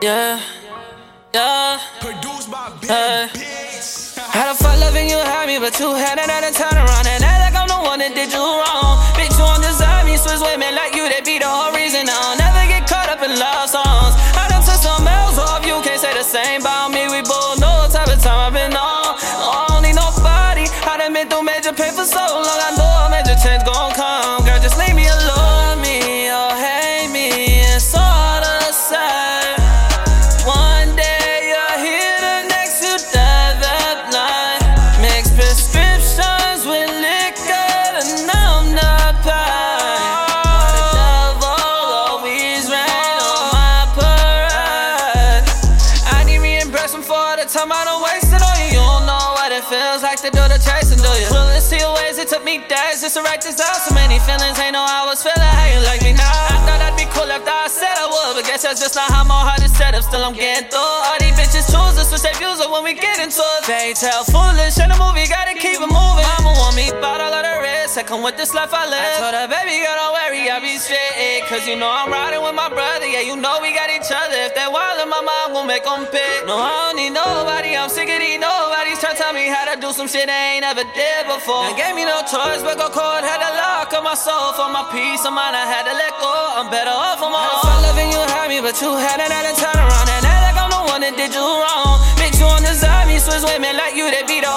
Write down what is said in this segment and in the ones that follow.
Yeah, yeah. Produced by Big. Bitch. Had a fun loving you had me, but you had another turn around and act like I'm the one that did you wrong. Bitch, you on deserve me, Swiss women like you, they be the whole reason I'll never get caught up in love songs. Time I don't waste it on you. You don't know what it feels like to do the chasing, do you? Willing to see your ways, it took me days just to write this down. So many feelings, ain't know I was feeling how you like me now. I thought I'd be cool after I said I would, but guess that's just not how my heart is set up. Still, I'm getting through. All these bitches choose us, switch their views up when we get into it. They tell foolish in the movie, gotta keep it moving. Mama want me, but all of the rest. I come with this life I live. I told her, baby, girl, don't worry, I be straight. Cause you know I'm riding with my brother. Yeah, you know we got each other. If they wild in my mind, gon' make them pick. No, I don't need nobody. I'm sick of these nobodies trying to tell me how to do some shit I ain't ever did before. They gave me no choice, but go cold. Had to lock up my soul for my peace of mind. I had to let go. I'm better off on my own. I loving you had me, but you had another turn around. And act like I'm the one that did you wrong. Bitch, you on the me Swiss women like you. They be the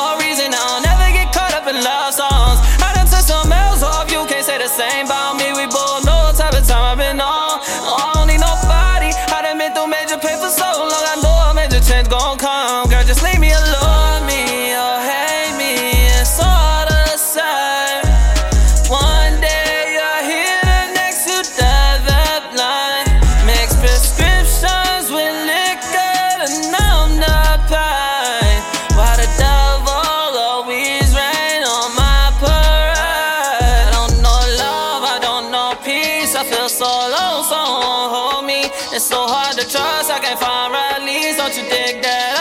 come. Girl, just leave me alone. Me oh, or hate me. It's all the same. One day you're here, the next you develop line. Mix prescriptions with liquor to numb the pain. Why the devil always rain on my parade? I don't know love, I don't know peace. I feel so alone, someone hold me. It's so hard to trust, I can't find release. Don't you dig that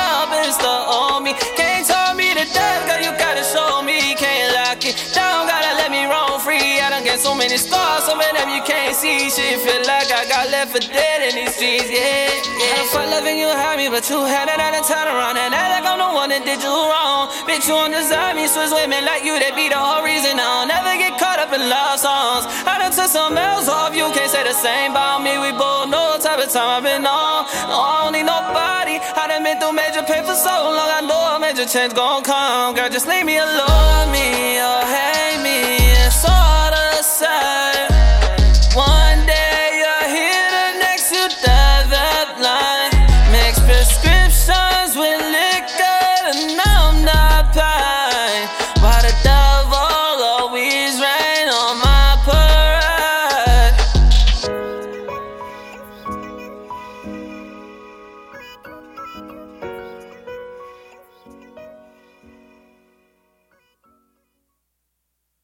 the old me. Can't tell me to death, girl, you gotta show me. Can't lock it down, gotta let me roam free. I done get so many stars, some of them you can't see. Shit feel like I got left for dead in these streets, yeah. yeah. I felt loving you had me, but you had another turn around. And act like I'm the one that did you wrong. Bitch, you on deserve me, Swiss women like you, they be the whole reason I'll never get caught up in love songs. I done took some else off, you can't say the same about me. We both know of time I've been on. No, I don't need nobody. I done been through major pain for so long. I know a major change gon' come. Girl, just leave me alone, me oh, or hell.